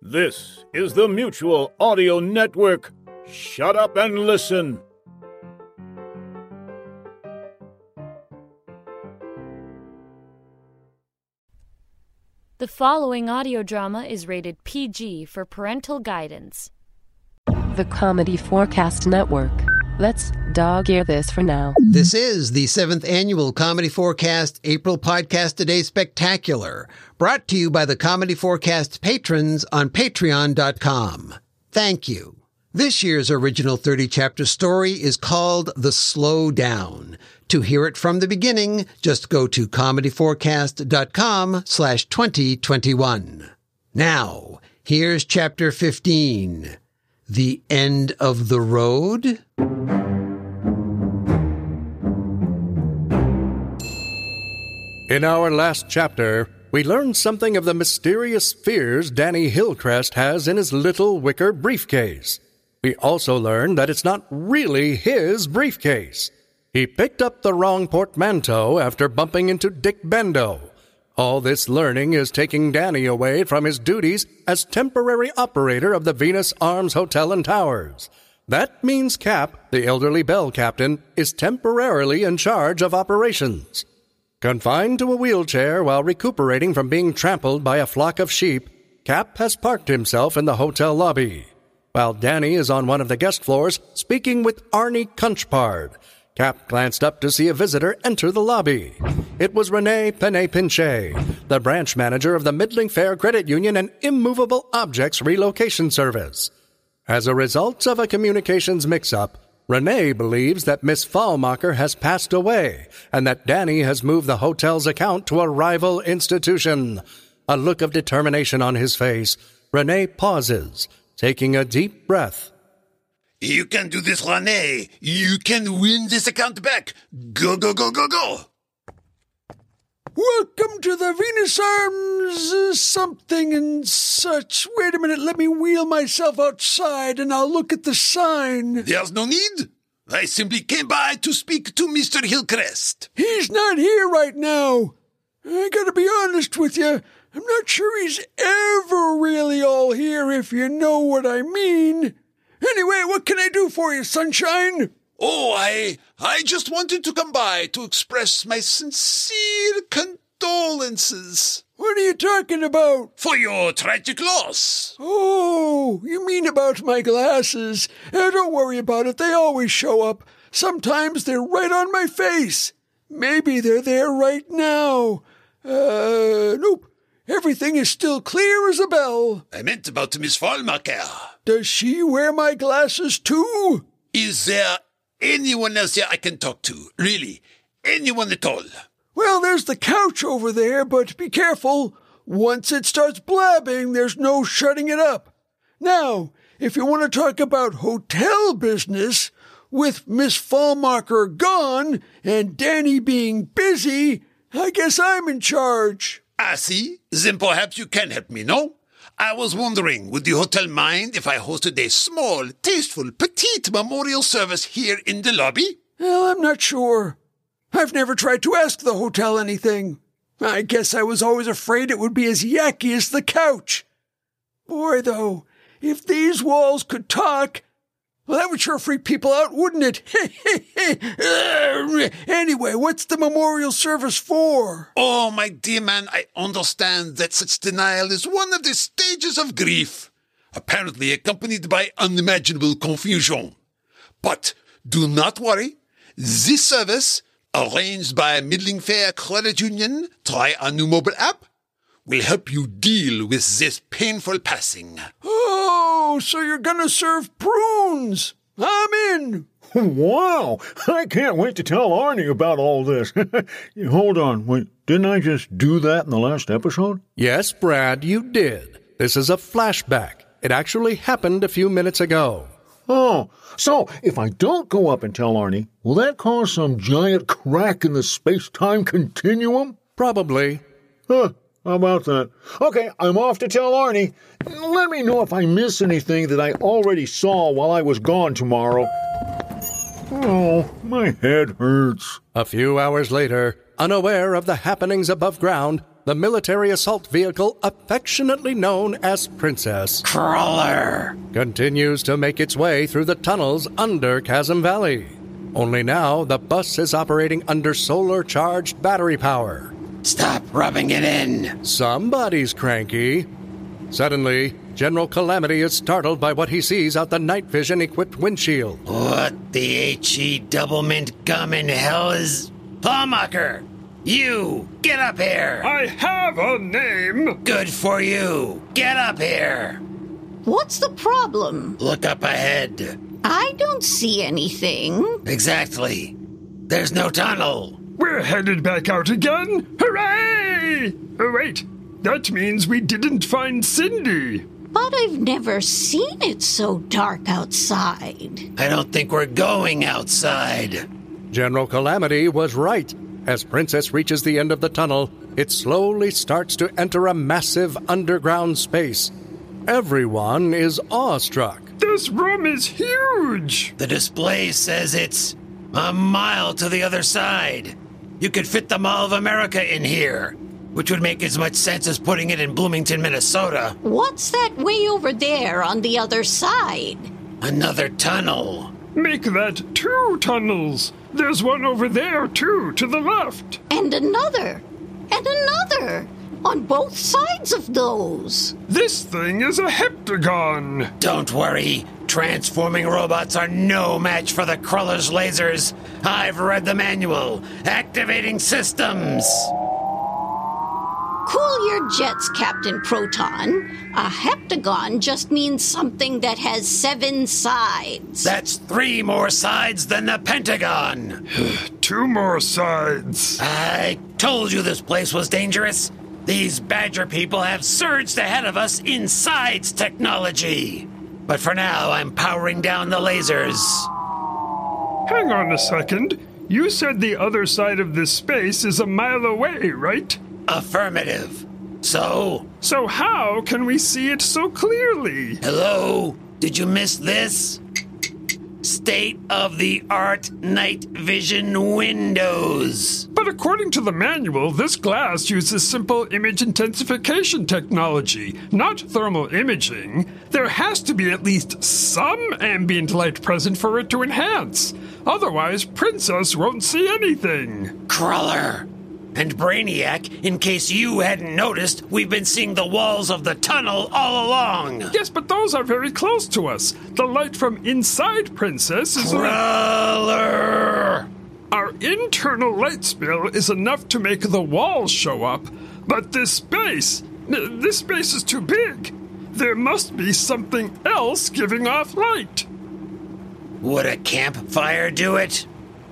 This is the Mutual Audio Network. Shut up and listen. The following audio drama is rated PG for parental guidance. The Comedy 4 Cast Network. Let's dog ear this for now. This is the seventh annual Comedy 4 Cast April Podcast Today Spectacular, brought to you by the Comedy 4 Cast patrons on patreon.com. Thank you. This year's original 30 chapter story is called The Slow Down. To hear it from the beginning, just go to comedy4cast.com slash 2021. Now, here's chapter 15. The End of the Road? In our last chapter, we learned something of the mysterious fears Danny Hillcrest has in his little wicker briefcase. We also learned that it's not really his briefcase. He picked up the wrong portmanteau after bumping into Dick Bendo. All this learning is taking Danny away from his duties as temporary operator of the Venus Arms Hotel and Towers. That means Cap, the elderly bell captain, is temporarily in charge of operations. Confined to a wheelchair while recuperating from being trampled by a flock of sheep, Cap has parked himself in the hotel lobby. While Danny is on one of the guest floors speaking with Arnie Kunchpard, Cap glanced up to see a visitor enter the lobby. It was Rene Penne-Pinche, the branch manager of the Middling Fair Credit Union and Immovable Objects Relocation Service. As a result of a communications mix up, Rene believes that Miss Falmacher has passed away and that Danny has moved the hotel's account to a rival institution. A look of determination on his face, Rene pauses, taking a deep breath. You can do this, Rene. You can win this account back. Go, go, go, go, go. Welcome to the Venus Arms uh, something and such. Wait a minute, let me wheel myself outside and I'll look at the sign. There's no need. I simply came by to speak to Mr. Hillcrest. He's not here right now. I gotta be honest with you. I'm not sure he's ever really all here, if you know what I mean. Anyway, what can I do for you, sunshine? Oh, I I just wanted to come by to express my sincere condolences What are you talking about? for your tragic loss. Oh, you mean about my glasses? Eh, don't worry about it. They always show up. Sometimes they're right on my face. Maybe they're there right now. Uh, nope. Everything is still clear as a bell. I meant about Miss Falmacher. Does she wear my glasses too? Is there anyone else here I can talk to? Really? Anyone at all? Well, there's the couch over there, but be careful. Once it starts blabbing, there's no shutting it up. Now, if you want to talk about hotel business, with Miss Falmacher gone and Danny being busy, I guess I'm in charge. I see. Then perhaps you can help me, no? I was wondering, would the hotel mind if I hosted a small, tasteful, petite memorial service here in the lobby? Well, I'm not sure. I've never tried to ask the hotel anything. I guess I was always afraid it would be as yucky as the couch. Boy, though, if these walls could talk, well, that would sure freak people out, wouldn't it? anyway, what's the memorial service for? Oh, my dear man, I understand that such denial is one of the stages of grief, apparently accompanied by unimaginable confusion. But do not worry. This service, arranged by Middling Fair Credit Union, try a new mobile app, will help you deal with this painful passing. Oh, so you're gonna serve prunes. I'm in. Wow! I can't wait to tell Arnie about all this. Hold on, wait, didn't I just do that in the last episode? Yes, Brad, you did. This is a flashback. It actually happened a few minutes ago. Oh, so if I don't go up and tell Arnie, will that cause some giant crack in the space time continuum? Probably. Huh, how about that? Okay, I'm off to tell Arnie. Let me know if I miss anything that I already saw while I was gone tomorrow. Oh, my head hurts. A few hours later, unaware of the happenings above ground, the military assault vehicle affectionately known as Princess Crawler. continues to make its way through the tunnels under Chasm Valley. Only now, the bus is operating under solar charged battery power. Stop rubbing it in. Somebody's cranky. Suddenly, General Calamity is startled by what he sees out the night vision equipped windshield. What the H-E double mint gum in hell is... Pawmucker! You! Get up here! I have a name! Good for you! Get up here! What's the problem? Look up ahead. I don't see anything. Exactly. There's no tunnel. We're headed back out again? Hooray! Oh, wait. That means we didn't find Cindy. But I've never seen it so dark outside. I don't think we're going outside. General Calamity was right. As Princess reaches the end of the tunnel, it slowly starts to enter a massive underground space. Everyone is awestruck. This room is huge! The display says it's a mile to the other side. You could fit the Mall of America in here, which would make as much sense as putting it in Bloomington, Minnesota. What's that way over there on the other side? Another tunnel. Make that two tunnels. There's one over there, too, to the left. And another. And another. On both sides of those. This thing is a heptagon. Don't worry. Transforming robots are no match for the Kruller's lasers. I've read the manual. Activating systems. Cool your jets, Captain Proton. A heptagon just means something that has seven sides. That's three more sides than the Pentagon. Two more sides. I told you this place was dangerous. These Badger people have surged ahead of us in sides technology. But for now, I'm powering down the lasers. Hang on a second. You said the other side of this space is a mile away, right? Affirmative. So, So how can we see it so clearly? hello? Did you miss this? State of the art night vision windows. But according to the manual, this glass uses simple image intensification technology, not thermal imaging. There has to be at least some ambient light present for it to enhance. Otherwise, Princess won't see anything. Crawler. And Brainiac, in case you hadn't noticed, we've been seeing the walls of the tunnel all along. Yes, but those are very close to us. The light from inside Princess is. Crawler! Our internal light spill is enough to make the walls show up, but this space, this space is too big. There must be something else giving off light. Would a campfire do it?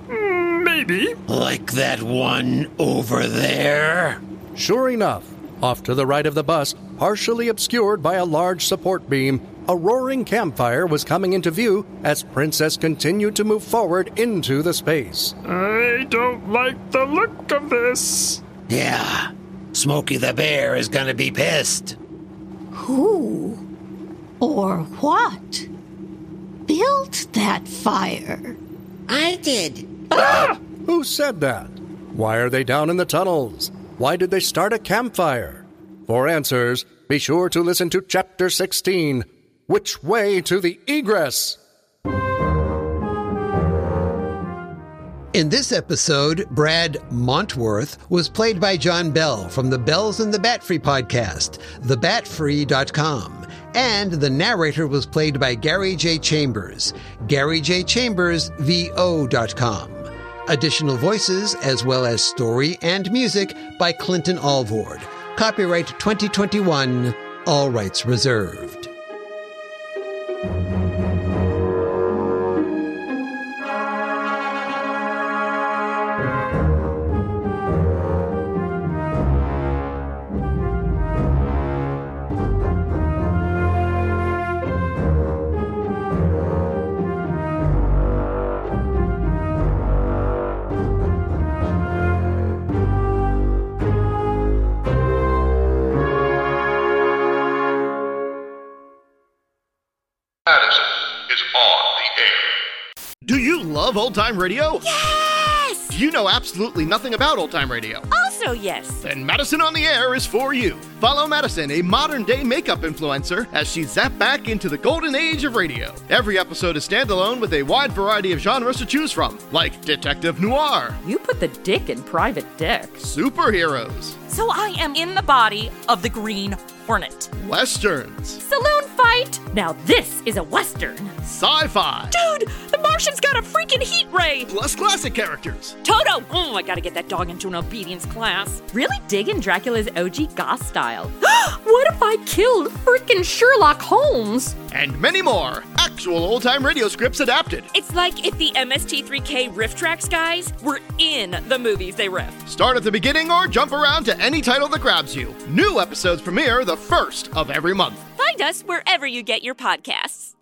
Hmm, Maybe. Like that one over there? Sure enough, off to the right of the bus, partially obscured by a large support beam, a roaring campfire was coming into view as Princess continued to move forward into the space. I don't like the look of this. Yeah. Smokey the Bear is gonna be pissed. Who or what built that fire? I did. Ah! Who said that? Why are they down in the tunnels? Why did they start a campfire? For answers, be sure to listen to Chapter 16 Which Way to the Egress? In this episode, Brad Montworth was played by John Bell from the Bells and the Bat Free podcast, thebatfree.com. And the narrator was played by Gary J. Chambers, Gary J. Chambers, VO.com. Additional voices, as well as story and music by Clinton Alvord. Copyright 2021, all rights reserved. Madison is on the air. Do you love old time radio? Yes! You know absolutely nothing about old time radio. Also, yes. Then Madison on the Air is for you. Follow Madison, a modern day makeup influencer, as she zapped back into the golden age of radio. Every episode is standalone with a wide variety of genres to choose from, like detective noir, You put the dick in private dick. superheroes, So I am in the body of the Green Hornet. westerns, Saloon fight! Now this is a Western. sci fi, Dude, the Martian's got a freaking heat ray! plus classic characters. Toto! Oh, I gotta get that dog into an obedience class. Really digging Dracula's OG Goth style. what if I killed freaking Sherlock Holmes? And many more. Actual old time radio scripts adapted. It's like if the MST3K RiffTrax guys were in the movies they riff. Start at the beginning or jump around to any title that grabs you. New episodes premiere the first of every month. Find us wherever you get your podcasts.